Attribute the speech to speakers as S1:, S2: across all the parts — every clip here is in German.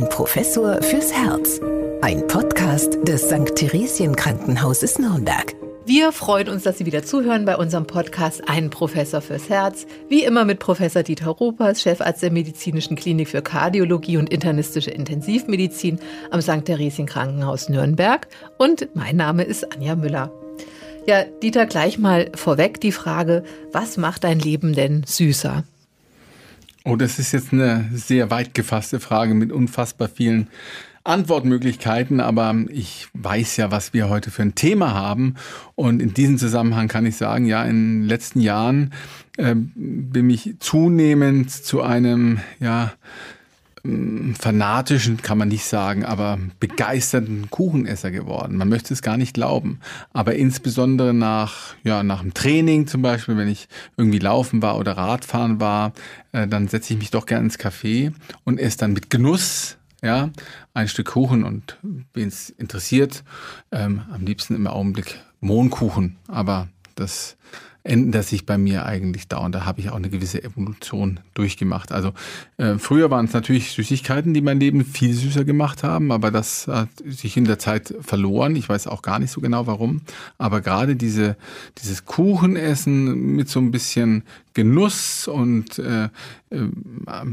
S1: Ein Professor fürs Herz. Ein Podcast des St. Theresien Krankenhauses Nürnberg.
S2: Wir freuen uns, dass Sie wieder zuhören bei unserem Podcast Ein Professor fürs Herz. Wie immer mit Professor Dieter Ruppers, Chefarzt der Medizinischen Klinik für Kardiologie und internistische Intensivmedizin am St. Theresien Krankenhaus Nürnberg. Und mein Name ist Anja Müller. Ja, Dieter, gleich mal vorweg die Frage, was macht dein Leben denn süßer?
S3: Oh, das ist jetzt eine sehr weit gefasste Frage mit unfassbar vielen Antwortmöglichkeiten, aber ich weiß ja, was wir heute für ein Thema haben. Und in diesem Zusammenhang kann ich sagen, ja, in den letzten Jahren äh, bin ich zunehmend zu einem, ja, fanatischen, kann man nicht sagen, aber begeisterten Kuchenesser geworden. Man möchte es gar nicht glauben. Aber insbesondere nach, ja, nach dem Training zum Beispiel, wenn ich irgendwie laufen war oder Radfahren war, äh, dann setze ich mich doch gerne ins Café und esse dann mit Genuss ja, ein Stück Kuchen und wen es interessiert, ähm, am liebsten im Augenblick Mohnkuchen, aber das ändert sich bei mir eigentlich dauernd. Da habe ich auch eine gewisse Evolution durchgemacht. Also äh, früher waren es natürlich Süßigkeiten, die mein Leben viel süßer gemacht haben, aber das hat sich in der Zeit verloren. Ich weiß auch gar nicht so genau warum. Aber gerade diese, dieses Kuchenessen mit so ein bisschen Genuss und äh,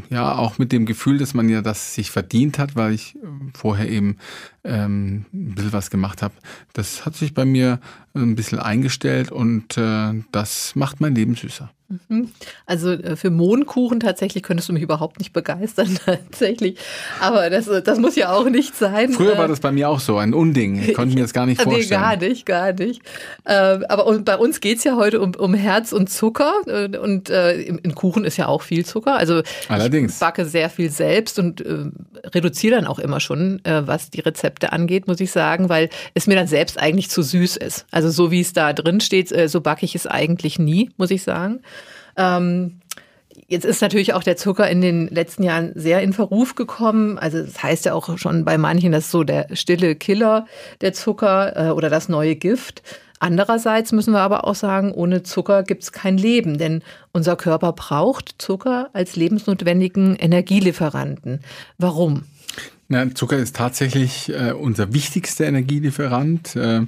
S3: ja auch mit dem Gefühl, dass man ja das sich verdient hat, weil ich äh, vorher eben ähm, ein bisschen was gemacht habe. Das hat sich bei mir ein bisschen eingestellt und äh, das macht mein Leben süßer.
S2: Mhm. Also äh, für Mohnkuchen tatsächlich könntest du mich überhaupt nicht begeistern, tatsächlich. Aber das, das muss ja auch nicht sein.
S3: Früher war äh, das bei mir auch so, ein Unding. Ich konnte mir das gar nicht vorstellen. Nee,
S2: gar nicht, gar nicht. Ähm, aber bei uns geht es ja heute um, um Herz und Zucker. Äh, und in Kuchen ist ja auch viel Zucker. Also
S3: Allerdings.
S2: ich backe sehr viel selbst und reduziere dann auch immer schon, was die Rezepte angeht, muss ich sagen, weil es mir dann selbst eigentlich zu süß ist. Also so wie es da drin steht, so backe ich es eigentlich nie, muss ich sagen. Ähm, Jetzt ist natürlich auch der Zucker in den letzten Jahren sehr in Verruf gekommen. Also das heißt ja auch schon bei manchen, das ist so der stille Killer, der Zucker äh, oder das neue Gift. Andererseits müssen wir aber auch sagen, ohne Zucker gibt es kein Leben, denn unser Körper braucht Zucker als lebensnotwendigen Energielieferanten. Warum?
S3: Na, Zucker ist tatsächlich äh, unser wichtigster Energielieferant. Äh,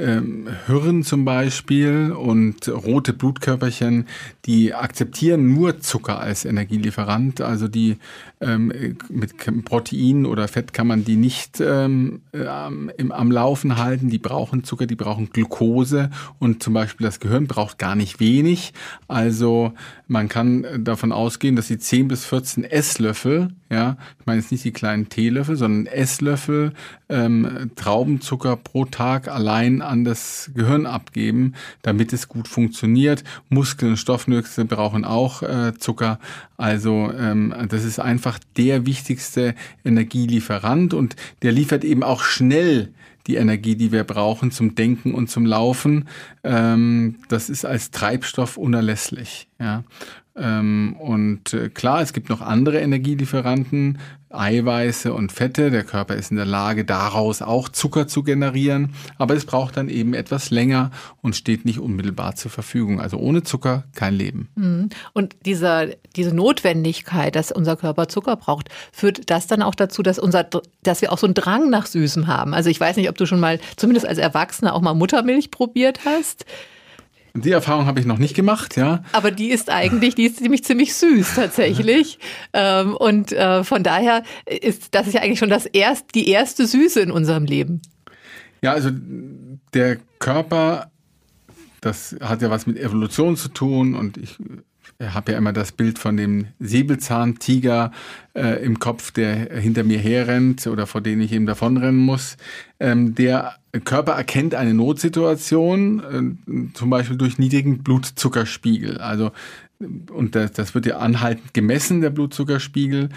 S3: ähm, Hirn zum Beispiel und rote Blutkörperchen, die akzeptieren nur Zucker als Energielieferant. Also die ähm, mit Protein oder Fett kann man die nicht ähm, im, am Laufen halten. Die brauchen Zucker, die brauchen Glucose und zum Beispiel das Gehirn braucht gar nicht wenig. Also man kann davon ausgehen, dass sie 10 bis 14 Esslöffel, ja, ich meine jetzt nicht die kleinen Teelöffel, sondern Esslöffel ähm, Traubenzucker pro Tag allein an das Gehirn abgeben, damit es gut funktioniert. Muskeln und Stoffnüchse brauchen auch äh, Zucker. Also ähm, das ist einfach der wichtigste Energielieferant und der liefert eben auch schnell die Energie, die wir brauchen zum Denken und zum Laufen. Ähm, das ist als Treibstoff unerlässlich. Ja. Ähm, und äh, klar, es gibt noch andere Energielieferanten, Eiweiße und Fette. Der Körper ist in der Lage, daraus auch Zucker zu generieren, aber es braucht dann eben etwas länger und steht nicht unmittelbar zur Verfügung. Also ohne Zucker kein Leben.
S2: Mhm. Und dieser, diese Notwendigkeit, dass unser Körper Zucker braucht, führt das dann auch dazu, dass, unser, dass wir auch so einen Drang nach Süßem haben? Also ich weiß nicht, ob du schon mal, zumindest als Erwachsener, auch mal Muttermilch probiert hast.
S3: Die Erfahrung habe ich noch nicht gemacht, ja.
S2: Aber die ist eigentlich, die ist ziemlich, ziemlich süß tatsächlich. ähm, und äh, von daher ist das ist ja eigentlich schon das erst, die erste Süße in unserem Leben.
S3: Ja, also der Körper, das hat ja was mit Evolution zu tun und ich habe ja immer das Bild von dem Säbelzahntiger äh, im Kopf, der hinter mir herrennt oder vor dem ich eben davonrennen muss. Ähm, der Körper erkennt eine Notsituation, äh, zum Beispiel durch niedrigen Blutzuckerspiegel. Also und das, das wird ja anhaltend gemessen, der Blutzuckerspiegel.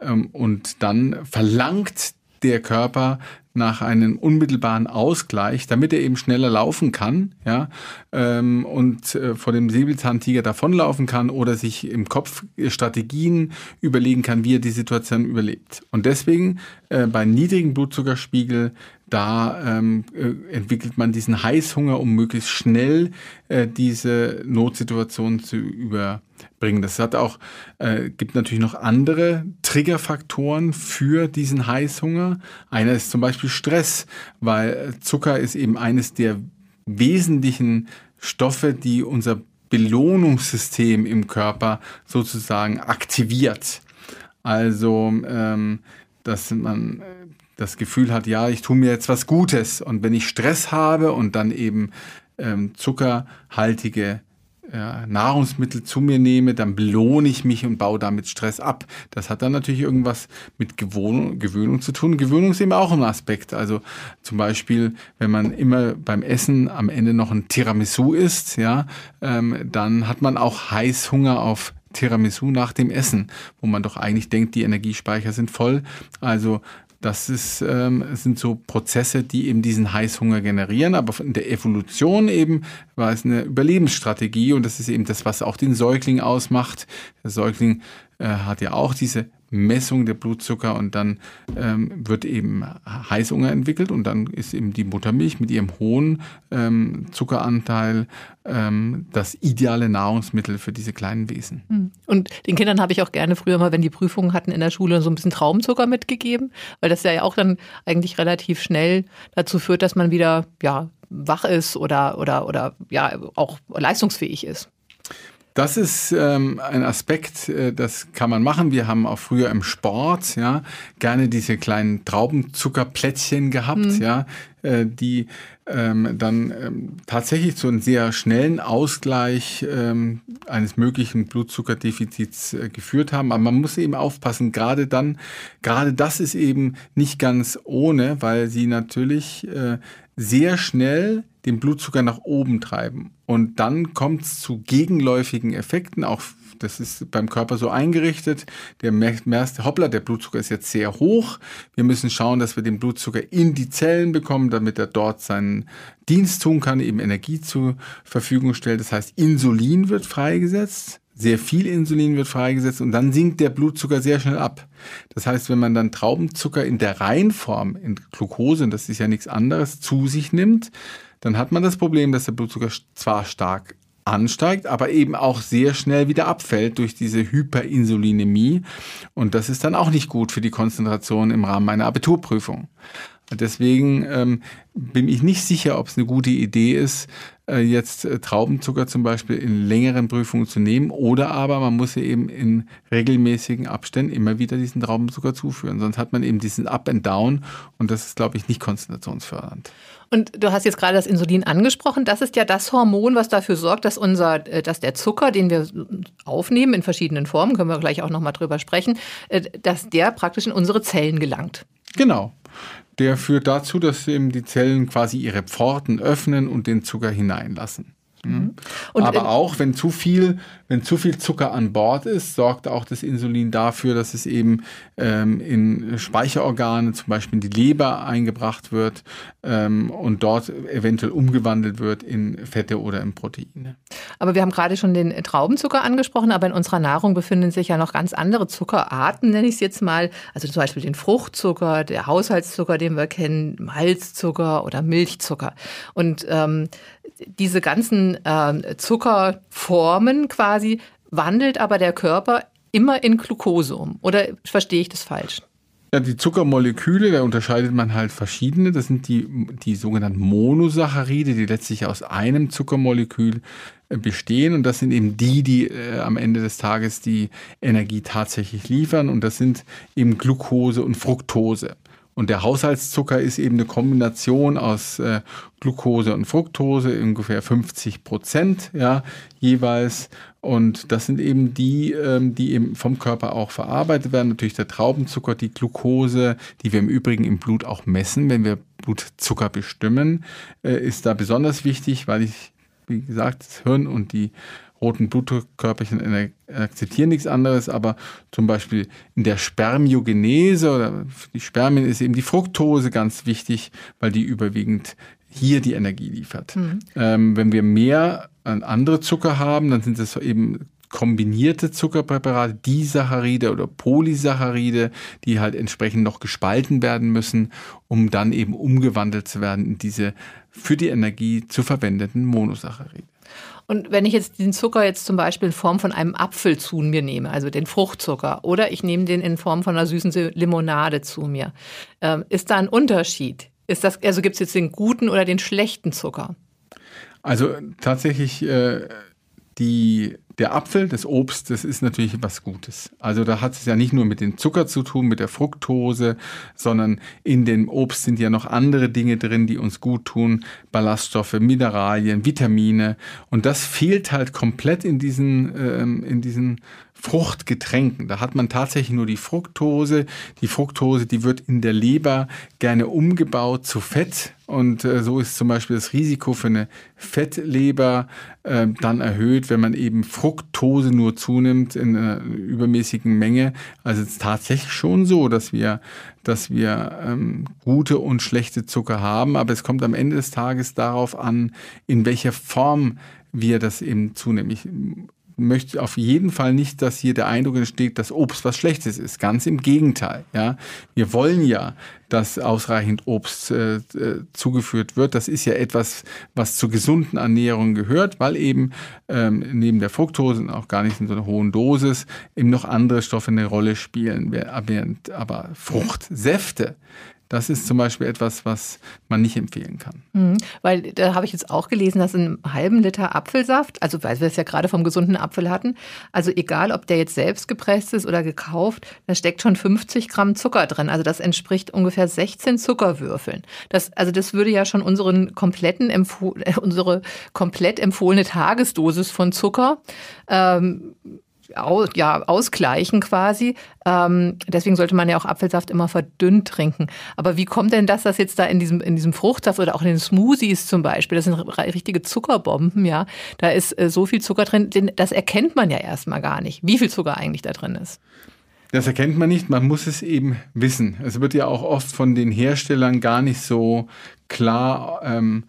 S3: Ähm, und dann verlangt der Körper, nach einem unmittelbaren Ausgleich, damit er eben schneller laufen kann, ja, ähm, und äh, vor dem Säbelzahntiger davonlaufen kann oder sich im Kopf Strategien überlegen kann, wie er die Situation überlebt. Und deswegen äh, bei niedrigen Blutzuckerspiegel da ähm, äh, entwickelt man diesen Heißhunger, um möglichst schnell äh, diese Notsituation zu überbringen. Das hat auch, äh, gibt natürlich noch andere Triggerfaktoren für diesen Heißhunger. Einer ist zum Beispiel Stress, weil Zucker ist eben eines der wesentlichen Stoffe, die unser Belohnungssystem im Körper sozusagen aktiviert. Also, ähm, dass man das Gefühl hat, ja, ich tue mir jetzt was Gutes. Und wenn ich Stress habe und dann eben ähm, zuckerhaltige ja, Nahrungsmittel zu mir nehme, dann belohne ich mich und baue damit Stress ab. Das hat dann natürlich irgendwas mit Gewohnung, Gewöhnung zu tun. Gewöhnung ist eben auch ein Aspekt. Also zum Beispiel, wenn man immer beim Essen am Ende noch ein Tiramisu isst, ja, ähm, dann hat man auch Heißhunger auf Tiramisu nach dem Essen, wo man doch eigentlich denkt, die Energiespeicher sind voll. Also das ist, ähm, sind so Prozesse, die eben diesen Heißhunger generieren. Aber in der Evolution eben war es eine Überlebensstrategie und das ist eben das, was auch den Säugling ausmacht. Der Säugling äh, hat ja auch diese Messung der Blutzucker und dann ähm, wird eben Heißhunger entwickelt und dann ist eben die Muttermilch mit ihrem hohen ähm, Zuckeranteil ähm, das ideale Nahrungsmittel für diese kleinen Wesen. Hm.
S2: Und den Kindern habe ich auch gerne früher mal, wenn die Prüfungen hatten in der Schule, so ein bisschen Traubenzucker mitgegeben, weil das ja auch dann eigentlich relativ schnell dazu führt, dass man wieder ja wach ist oder oder oder ja auch leistungsfähig ist.
S3: Das ist ähm, ein Aspekt, äh, das kann man machen. Wir haben auch früher im Sport ja gerne diese kleinen Traubenzuckerplättchen gehabt, mhm. ja, äh, die ähm, dann ähm, tatsächlich zu einem sehr schnellen Ausgleich ähm, eines möglichen Blutzuckerdefizits äh, geführt haben. Aber man muss eben aufpassen, gerade dann, gerade das ist eben nicht ganz ohne, weil sie natürlich äh, sehr schnell den Blutzucker nach oben treiben. Und dann kommt es zu gegenläufigen Effekten. Auch das ist beim Körper so eingerichtet. Der merkt, hoppla, der Blutzucker ist jetzt sehr hoch. Wir müssen schauen, dass wir den Blutzucker in die Zellen bekommen, damit er dort seinen Dienst tun kann, eben Energie zur Verfügung stellt. Das heißt, Insulin wird freigesetzt. Sehr viel Insulin wird freigesetzt und dann sinkt der Blutzucker sehr schnell ab. Das heißt, wenn man dann Traubenzucker in der Reinform, in Glucose, das ist ja nichts anderes, zu sich nimmt, dann hat man das Problem, dass der Blutzucker zwar stark ansteigt, aber eben auch sehr schnell wieder abfällt durch diese Hyperinsulinämie. Und das ist dann auch nicht gut für die Konzentration im Rahmen meiner Abiturprüfung. Deswegen ähm, bin ich nicht sicher, ob es eine gute Idee ist, äh, jetzt äh, Traubenzucker zum Beispiel in längeren Prüfungen zu nehmen oder aber man muss eben in regelmäßigen Abständen immer wieder diesen Traubenzucker zuführen. Sonst hat man eben diesen Up and Down und das ist, glaube ich, nicht konzentrationsfördernd.
S2: Und du hast jetzt gerade das Insulin angesprochen. Das ist ja das Hormon, was dafür sorgt, dass unser, äh, dass der Zucker, den wir aufnehmen in verschiedenen Formen, können wir gleich auch nochmal drüber sprechen, dass der praktisch in unsere Zellen gelangt.
S3: Genau der führt dazu, dass eben die Zellen quasi ihre Pforten öffnen und den Zucker hineinlassen. Mhm. Aber auch wenn zu viel, wenn zu viel Zucker an Bord ist, sorgt auch das Insulin dafür, dass es eben ähm, in Speicherorgane, zum Beispiel in die Leber eingebracht wird ähm, und dort eventuell umgewandelt wird in Fette oder in Proteine.
S2: Aber wir haben gerade schon den Traubenzucker angesprochen, aber in unserer Nahrung befinden sich ja noch ganz andere Zuckerarten, nenne ich es jetzt mal. Also zum Beispiel den Fruchtzucker, der Haushaltszucker, den wir kennen, Malzzucker oder Milchzucker. Und ähm, diese ganzen äh, Zuckerformen quasi wandelt aber der Körper immer in Glucose um. Oder verstehe ich das falsch?
S3: Ja, die Zuckermoleküle, da unterscheidet man halt verschiedene. Das sind die, die sogenannten Monosaccharide, die letztlich aus einem Zuckermolekül äh, bestehen. Und das sind eben die, die äh, am Ende des Tages die Energie tatsächlich liefern. Und das sind eben Glucose und Fructose. Und der Haushaltszucker ist eben eine Kombination aus äh, Glucose und Fructose, ungefähr 50 Prozent ja, jeweils. Und das sind eben die, ähm, die eben vom Körper auch verarbeitet werden. Natürlich der Traubenzucker, die Glucose, die wir im Übrigen im Blut auch messen, wenn wir Blutzucker bestimmen, äh, ist da besonders wichtig, weil ich, wie gesagt, das Hirn und die roten Blutkörperchen akzeptieren nichts anderes, aber zum Beispiel in der Spermiogenese oder für die Spermien ist eben die Fructose ganz wichtig, weil die überwiegend hier die Energie liefert. Mhm. Ähm, wenn wir mehr andere Zucker haben, dann sind es eben kombinierte Zuckerpräparate, Disaccharide oder Polysaccharide, die halt entsprechend noch gespalten werden müssen, um dann eben umgewandelt zu werden in diese für die Energie zu verwendeten Monosaccharide.
S2: Und wenn ich jetzt den Zucker jetzt zum Beispiel in Form von einem Apfel zu mir nehme, also den Fruchtzucker, oder ich nehme den in Form von einer süßen Limonade zu mir, ähm, ist da ein Unterschied? Ist das, also gibt es jetzt den guten oder den schlechten Zucker?
S3: Also tatsächlich äh, die der Apfel, das Obst, das ist natürlich was Gutes. Also da hat es ja nicht nur mit dem Zucker zu tun, mit der Fructose, sondern in dem Obst sind ja noch andere Dinge drin, die uns gut tun. Ballaststoffe, Mineralien, Vitamine. Und das fehlt halt komplett in diesen, ähm, in diesen Fruchtgetränken. Da hat man tatsächlich nur die Fructose. Die Fructose, die wird in der Leber gerne umgebaut zu Fett. Und äh, so ist zum Beispiel das Risiko für eine Fettleber äh, dann erhöht, wenn man eben Fructose nur zunimmt in einer übermäßigen Menge. Also es ist tatsächlich schon so, dass wir, dass wir ähm, gute und schlechte Zucker haben. Aber es kommt am Ende des Tages darauf an, in welcher Form wir das eben zunehmen. Ich möchte auf jeden Fall nicht, dass hier der Eindruck entsteht, dass Obst was Schlechtes ist. Ganz im Gegenteil. Ja, wir wollen ja, dass ausreichend Obst äh, äh, zugeführt wird. Das ist ja etwas, was zur gesunden Ernährung gehört, weil eben ähm, neben der Fructose auch gar nicht in so einer hohen Dosis eben noch andere Stoffe eine Rolle spielen. Aber Fruchtsäfte das ist zum Beispiel etwas, was man nicht empfehlen kann.
S2: Mhm, weil da habe ich jetzt auch gelesen, dass in einem halben Liter Apfelsaft, also weil wir es ja gerade vom gesunden Apfel hatten, also egal ob der jetzt selbst gepresst ist oder gekauft, da steckt schon 50 Gramm Zucker drin. Also das entspricht ungefähr 16 Zuckerwürfeln. Das, also das würde ja schon unseren kompletten unsere komplett empfohlene Tagesdosis von Zucker ähm, aus, ja, ausgleichen quasi. Ähm, deswegen sollte man ja auch Apfelsaft immer verdünnt trinken. Aber wie kommt denn das, dass jetzt da in diesem, in diesem Fruchtsaft oder auch in den Smoothies zum Beispiel, das sind richtige Zuckerbomben, ja, da ist äh, so viel Zucker drin, das erkennt man ja erstmal gar nicht, wie viel Zucker eigentlich da drin ist.
S3: Das erkennt man nicht, man muss es eben wissen. Es wird ja auch oft von den Herstellern gar nicht so klar ähm,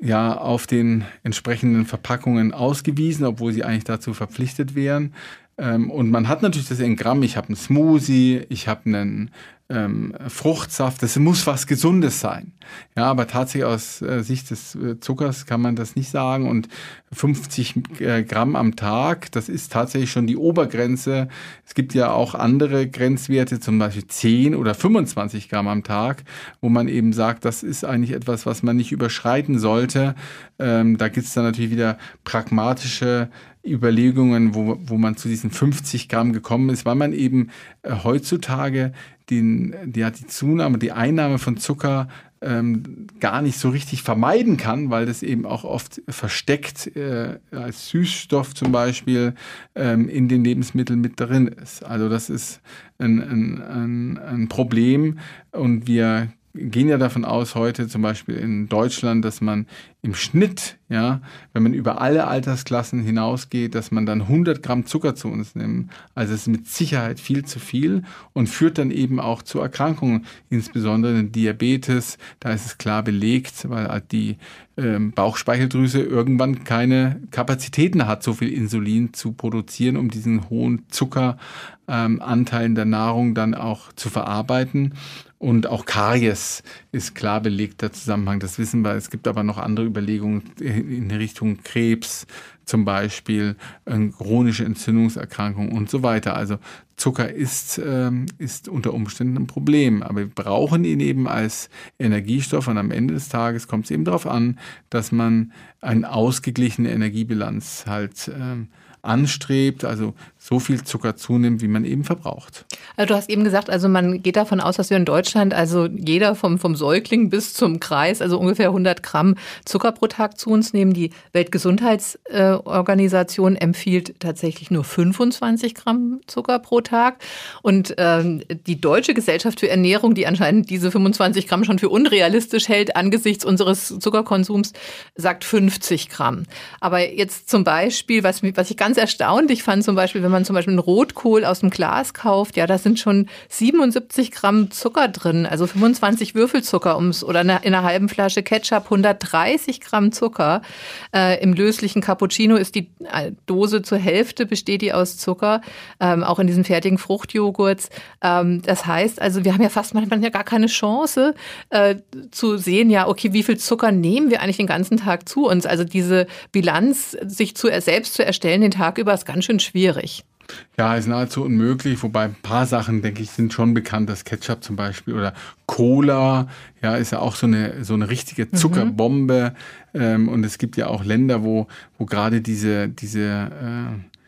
S3: ja auf den entsprechenden Verpackungen ausgewiesen, obwohl sie eigentlich dazu verpflichtet wären. Ähm, und man hat natürlich das in Gramm. Ich habe einen Smoothie, ich habe einen ähm, Fruchtsaft. Das muss was Gesundes sein. Ja, aber tatsächlich aus äh, Sicht des äh, Zuckers kann man das nicht sagen. Und 50 äh, Gramm am Tag, das ist tatsächlich schon die Obergrenze. Es gibt ja auch andere Grenzwerte, zum Beispiel 10 oder 25 Gramm am Tag, wo man eben sagt, das ist eigentlich etwas, was man nicht überschreiten sollte. Ähm, da gibt es dann natürlich wieder pragmatische Überlegungen, wo, wo man zu diesen 50 Gramm gekommen ist, weil man eben äh, heutzutage den, die, die Zunahme, die Einnahme von Zucker ähm, gar nicht so richtig vermeiden kann, weil das eben auch oft versteckt äh, als Süßstoff zum Beispiel ähm, in den Lebensmitteln mit drin ist. Also das ist ein, ein, ein, ein Problem und wir gehen ja davon aus heute zum Beispiel in Deutschland, dass man im Schnitt, ja, wenn man über alle Altersklassen hinausgeht, dass man dann 100 Gramm Zucker zu uns nimmt. Also es ist mit Sicherheit viel zu viel und führt dann eben auch zu Erkrankungen, insbesondere Diabetes. Da ist es klar belegt, weil halt die ähm, Bauchspeicheldrüse irgendwann keine Kapazitäten hat, so viel Insulin zu produzieren, um diesen hohen Zuckeranteil in der Nahrung dann auch zu verarbeiten. Und auch Karies ist klar belegter Zusammenhang. Das wissen wir. Es gibt aber noch andere Überlegungen in Richtung Krebs zum Beispiel, äh, chronische Entzündungserkrankungen und so weiter. Also Zucker ist, ähm, ist unter Umständen ein Problem, aber wir brauchen ihn eben als Energiestoff und am Ende des Tages kommt es eben darauf an, dass man eine ausgeglichene Energiebilanz halt ähm, anstrebt, also so viel Zucker zunimmt, wie man eben verbraucht.
S2: Also du hast eben gesagt, also man geht davon aus, dass wir in Deutschland, also jeder vom, vom Säugling bis zum Kreis, also ungefähr 100 Gramm Zucker pro Tag zu uns nehmen. Die Weltgesundheitsorganisation empfiehlt tatsächlich nur 25 Gramm Zucker pro Tag. Und ähm, die Deutsche Gesellschaft für Ernährung, die anscheinend diese 25 Gramm schon für unrealistisch hält angesichts unseres Zuckerkonsums, sagt 50 Gramm. Aber jetzt zum Beispiel, was, was ich ganz erstaunlich fand, zum Beispiel, wenn man zum Beispiel einen Rotkohl aus dem Glas kauft, ja, da sind schon 77 Gramm Zucker drin, also 25 Würfelzucker ums, oder in einer halben Flasche Ketchup 130 Gramm Zucker. Äh, Im löslichen Cappuccino ist die äh, Dose zur Hälfte, besteht die aus Zucker, ähm, auch in diesen fertigen Fruchtjoghurts. Ähm, das heißt also, wir haben ja fast manchmal ja gar keine Chance äh, zu sehen, ja, okay, wie viel Zucker nehmen wir eigentlich den ganzen Tag zu uns? Also diese Bilanz, sich zu, selbst zu erstellen den Tag über, ist ganz schön schwierig.
S3: Ja, ist nahezu unmöglich, wobei ein paar Sachen, denke ich, sind schon bekannt, das Ketchup zum Beispiel oder Cola, ja, ist ja auch so eine, so eine richtige mhm. Zuckerbombe. Mhm. Ähm, und es gibt ja auch Länder, wo, wo gerade diese, diese äh,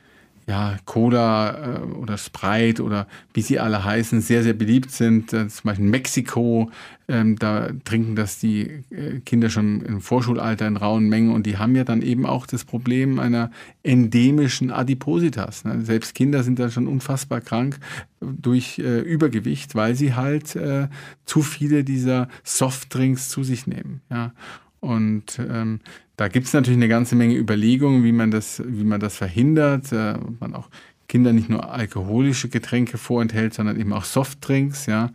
S3: ja, Cola äh, oder Sprite oder wie sie alle heißen, sehr, sehr beliebt sind. Äh, zum Beispiel in Mexiko, ähm, da trinken das die äh, Kinder schon im Vorschulalter in rauen Mengen und die haben ja dann eben auch das Problem einer endemischen Adipositas. Ne? Selbst Kinder sind da schon unfassbar krank durch äh, Übergewicht, weil sie halt äh, zu viele dieser Softdrinks zu sich nehmen. Ja. Und ähm, da gibt es natürlich eine ganze Menge Überlegungen, wie man das, wie man das verhindert. Äh, man auch Kinder nicht nur alkoholische Getränke vorenthält, sondern eben auch Softdrinks, ja,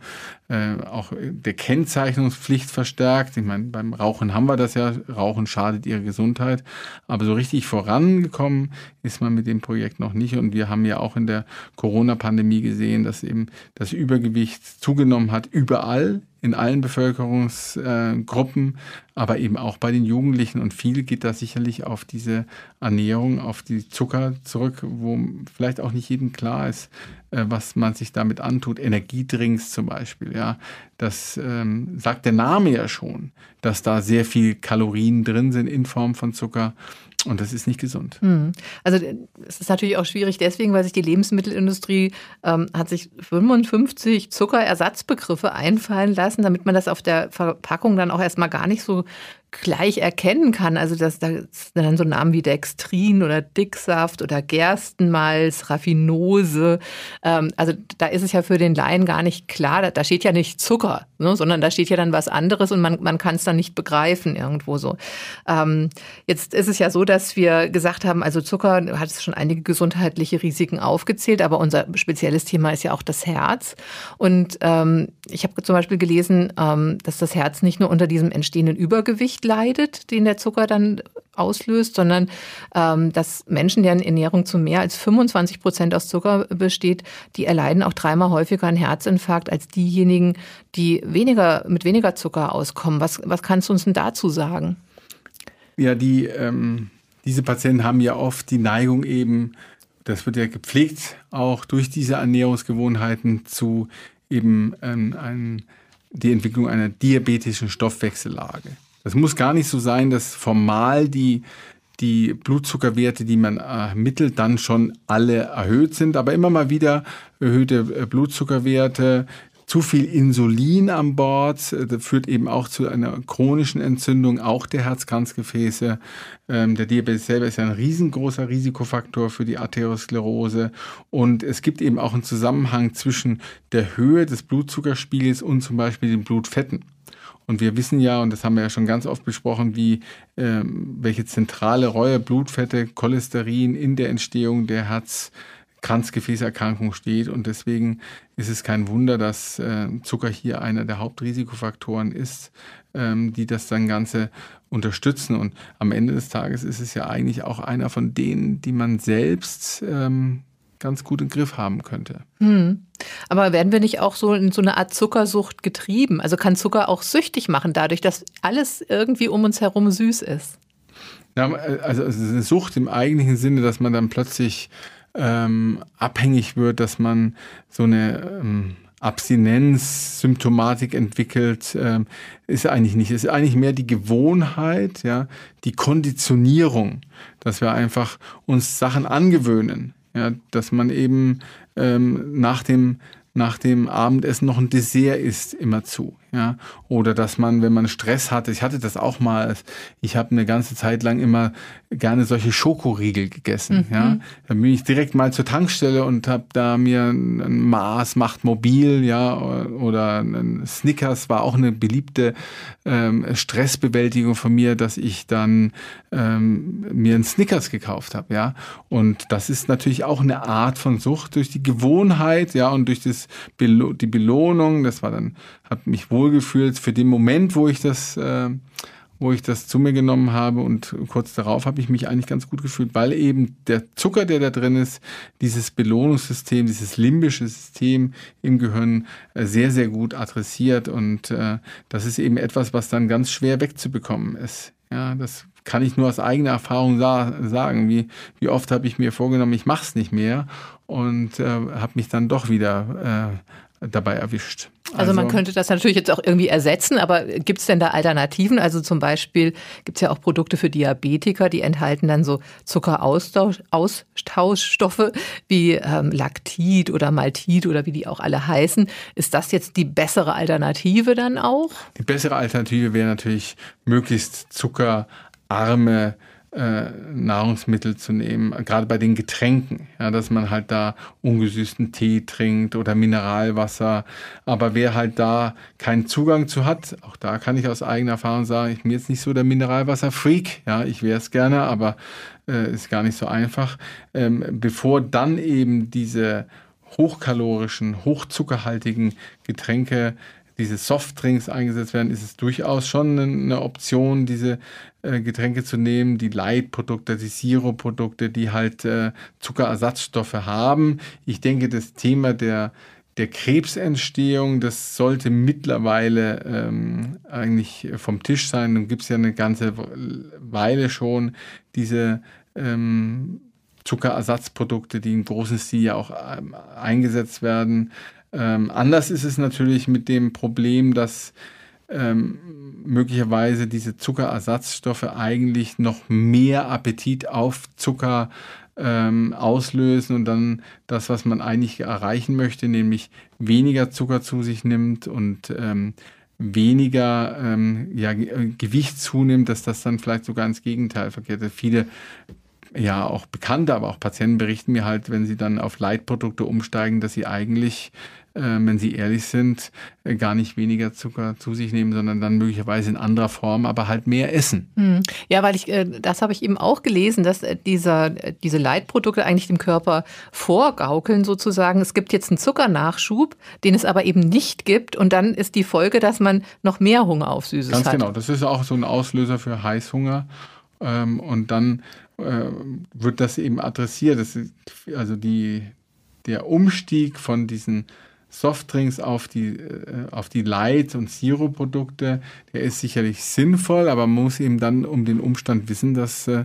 S3: äh, auch der Kennzeichnungspflicht verstärkt. Ich meine, beim Rauchen haben wir das ja, Rauchen schadet ihrer Gesundheit, aber so richtig vorangekommen ist man mit dem Projekt noch nicht und wir haben ja auch in der Corona-Pandemie gesehen, dass eben das Übergewicht zugenommen hat, überall in allen Bevölkerungsgruppen, aber eben auch bei den Jugendlichen. Und viel geht da sicherlich auf diese Ernährung, auf die Zucker zurück, wo vielleicht auch nicht jedem klar ist, was man sich damit antut. Energiedrinks zum Beispiel, ja. Das ähm, sagt der Name ja schon, dass da sehr viel Kalorien drin sind in Form von Zucker. Und das ist nicht gesund.
S2: Hm. Also es ist natürlich auch schwierig deswegen, weil sich die Lebensmittelindustrie ähm, hat sich 55 Zuckerersatzbegriffe einfallen lassen, damit man das auf der Verpackung dann auch erstmal gar nicht so gleich erkennen kann. Also das, das sind dann so Namen wie Dextrin oder Dicksaft oder Gerstenmalz, Raffinose. Ähm, also da ist es ja für den Laien gar nicht klar. Da, da steht ja nicht Zucker, ne, sondern da steht ja dann was anderes und man, man kann es dann nicht begreifen irgendwo so. Ähm, jetzt ist es ja so, dass wir gesagt haben, also Zucker hat schon einige gesundheitliche Risiken aufgezählt, aber unser spezielles Thema ist ja auch das Herz. Und ähm, ich habe zum Beispiel gelesen, ähm, dass das Herz nicht nur unter diesem entstehenden Übergewicht nicht leidet, den der Zucker dann auslöst, sondern ähm, dass Menschen, deren Ernährung zu mehr als 25 Prozent aus Zucker besteht, die erleiden auch dreimal häufiger einen Herzinfarkt als diejenigen, die weniger mit weniger Zucker auskommen. Was, was kannst du uns denn dazu sagen?
S3: Ja, die, ähm, diese Patienten haben ja oft die Neigung eben, das wird ja gepflegt, auch durch diese Ernährungsgewohnheiten zu eben ähm, ein, die Entwicklung einer diabetischen Stoffwechsellage. Es muss gar nicht so sein, dass formal die, die Blutzuckerwerte, die man ermittelt, dann schon alle erhöht sind, aber immer mal wieder erhöhte äh, Blutzuckerwerte, zu viel Insulin an Bord äh, führt eben auch zu einer chronischen Entzündung, auch der Herzkranzgefäße. Ähm, der Diabetes selber ist ja ein riesengroßer Risikofaktor für die Arteriosklerose. Und es gibt eben auch einen Zusammenhang zwischen der Höhe des Blutzuckerspiegels und zum Beispiel den Blutfetten. Und wir wissen ja, und das haben wir ja schon ganz oft besprochen, wie ähm, welche zentrale Reue Blutfette, Cholesterin in der Entstehung der Herz-Kranzgefäßerkrankung steht. Und deswegen ist es kein Wunder, dass äh, Zucker hier einer der Hauptrisikofaktoren ist, ähm, die das dann Ganze unterstützen. Und am Ende des Tages ist es ja eigentlich auch einer von denen, die man selbst ähm, ganz gut im Griff haben könnte.
S2: Hm. Aber werden wir nicht auch so in so eine Art Zuckersucht getrieben? Also kann Zucker auch süchtig machen, dadurch, dass alles irgendwie um uns herum süß ist?
S3: Ja, also eine Sucht im eigentlichen Sinne, dass man dann plötzlich ähm, abhängig wird, dass man so eine ähm, Abstinenzsymptomatik entwickelt, ähm, ist eigentlich nicht. Es ist eigentlich mehr die Gewohnheit, ja, die Konditionierung, dass wir einfach uns Sachen angewöhnen, ja, dass man eben ähm, nach dem nach dem Abendessen noch ein Dessert isst, immer zu. Ja? Oder dass man, wenn man Stress hatte, ich hatte das auch mal, ich habe eine ganze Zeit lang immer gerne solche Schokoriegel gegessen. Mhm. Ja? Dann bin ich direkt mal zur Tankstelle und habe da mir ein Mars macht mobil, ja, oder ein Snickers war auch eine beliebte ähm, Stressbewältigung von mir, dass ich dann ähm, mir ein Snickers gekauft habe, ja. Und das ist natürlich auch eine Art von Sucht durch die Gewohnheit, ja, und durch das Belo die Belohnung. Das war dann, hat mich wohlgefühlt für den Moment, wo ich das äh, wo ich das zu mir genommen habe und kurz darauf habe ich mich eigentlich ganz gut gefühlt, weil eben der Zucker, der da drin ist, dieses Belohnungssystem, dieses limbische System im Gehirn äh, sehr, sehr gut adressiert und äh, das ist eben etwas, was dann ganz schwer wegzubekommen ist. Ja, das kann ich nur aus eigener Erfahrung sa sagen. Wie, wie oft habe ich mir vorgenommen, ich mache es nicht mehr und äh, habe mich dann doch wieder äh, dabei erwischt.
S2: Also, also, man könnte das natürlich jetzt auch irgendwie ersetzen, aber gibt es denn da Alternativen? Also zum Beispiel gibt es ja auch Produkte für Diabetiker, die enthalten dann so Zuckeraustauschstoffe wie ähm, Lactit oder Maltit oder wie die auch alle heißen. Ist das jetzt die bessere Alternative dann auch?
S3: Die bessere Alternative wäre natürlich möglichst zuckerarme äh, Nahrungsmittel zu nehmen, gerade bei den Getränken, ja, dass man halt da ungesüßten Tee trinkt oder Mineralwasser. Aber wer halt da keinen Zugang zu hat, auch da kann ich aus eigener Erfahrung sagen, ich bin jetzt nicht so der Mineralwasser-Freak, ja, ich wäre es gerne, aber äh, ist gar nicht so einfach. Ähm, bevor dann eben diese hochkalorischen, hochzuckerhaltigen Getränke diese Softdrinks eingesetzt werden, ist es durchaus schon eine Option, diese äh, Getränke zu nehmen, die Leitprodukte, die Siroprodukte, die halt äh, Zuckerersatzstoffe haben. Ich denke, das Thema der der Krebsentstehung, das sollte mittlerweile ähm, eigentlich vom Tisch sein. Nun gibt es ja eine ganze Weile schon diese ähm, Zuckerersatzprodukte, die in großen Stil ja auch ähm, eingesetzt werden. Ähm, anders ist es natürlich mit dem Problem, dass ähm, möglicherweise diese Zuckerersatzstoffe eigentlich noch mehr Appetit auf Zucker ähm, auslösen und dann das, was man eigentlich erreichen möchte, nämlich weniger Zucker zu sich nimmt und ähm, weniger ähm, ja, Gewicht zunimmt, dass das dann vielleicht sogar ins Gegenteil verkehrt. Viele ja auch Bekannte, aber auch Patienten berichten mir halt, wenn sie dann auf Leitprodukte umsteigen, dass sie eigentlich äh, wenn sie ehrlich sind, äh, gar nicht weniger Zucker zu sich nehmen, sondern dann möglicherweise in anderer Form, aber halt mehr essen. Hm.
S2: Ja, weil ich, äh, das habe ich eben auch gelesen, dass dieser, diese Leitprodukte eigentlich dem Körper vorgaukeln sozusagen. Es gibt jetzt einen Zuckernachschub, den es aber eben nicht gibt und dann ist die Folge, dass man noch mehr Hunger auf Süßes
S3: Ganz
S2: hat.
S3: Ganz genau, das ist auch so ein Auslöser für Heißhunger ähm, und dann wird das eben adressiert. Das ist also die, der Umstieg von diesen Softdrinks auf die, äh, auf die Light- und Zero-Produkte, der ist sicherlich sinnvoll, aber man muss eben dann um den Umstand wissen, dass äh,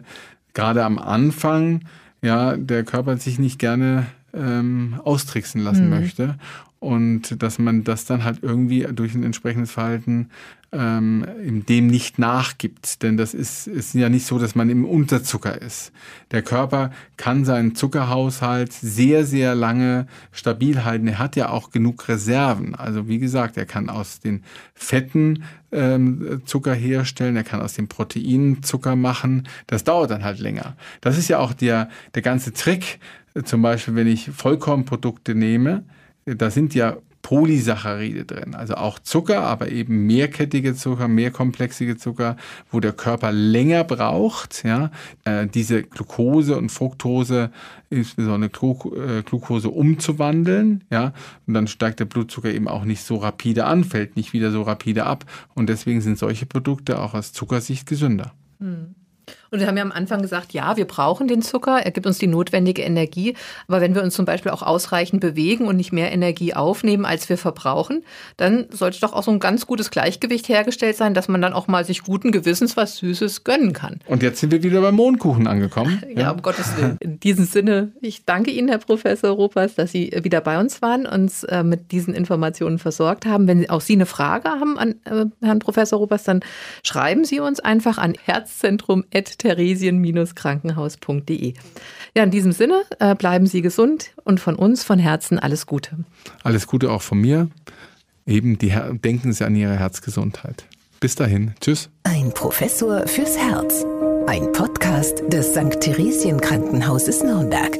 S3: gerade am Anfang ja der Körper sich nicht gerne ähm, austricksen lassen mhm. möchte und dass man das dann halt irgendwie durch ein entsprechendes Verhalten ähm, dem nicht nachgibt. Denn das ist, ist ja nicht so, dass man im Unterzucker ist. Der Körper kann seinen Zuckerhaushalt sehr, sehr lange stabil halten. Er hat ja auch genug Reserven. Also wie gesagt, er kann aus den Fetten ähm, Zucker herstellen, er kann aus den Proteinen Zucker machen. Das dauert dann halt länger. Das ist ja auch der, der ganze Trick. Zum Beispiel, wenn ich Vollkornprodukte nehme, da sind ja Polysaccharide drin, also auch Zucker, aber eben mehrkettige Zucker, mehrkomplexige Zucker, wo der Körper länger braucht, ja, äh, diese Glucose und Fructose, insbesondere äh, Glucose umzuwandeln, ja, und dann steigt der Blutzucker eben auch nicht so rapide an, fällt nicht wieder so rapide ab und deswegen sind solche Produkte auch aus Zuckersicht gesünder. Hm.
S2: Und wir haben ja am Anfang gesagt, ja, wir brauchen den Zucker, er gibt uns die notwendige Energie. Aber wenn wir uns zum Beispiel auch ausreichend bewegen und nicht mehr Energie aufnehmen, als wir verbrauchen, dann sollte doch auch so ein ganz gutes Gleichgewicht hergestellt sein, dass man dann auch mal sich guten Gewissens was Süßes gönnen kann.
S3: Und jetzt sind wir wieder beim Mondkuchen angekommen.
S2: Ja, ja um Gottes Willen. In diesem Sinne, ich danke Ihnen, Herr Professor Ruppers, dass Sie wieder bei uns waren, uns äh, mit diesen Informationen versorgt haben. Wenn auch Sie eine Frage haben an äh, Herrn Professor Ruppers, dann schreiben Sie uns einfach an herzzentrum.theresien-krankenhaus.de. Ja, in diesem Sinne, äh, bleiben Sie gesund und von uns von Herzen alles Gute.
S3: Alles Gute auch von mir. Eben die Her denken Sie an Ihre Herzgesundheit. Bis dahin. Tschüss.
S1: Ein Professor fürs Herz. Ein Podcast des St. Theresien Krankenhauses Nürnberg.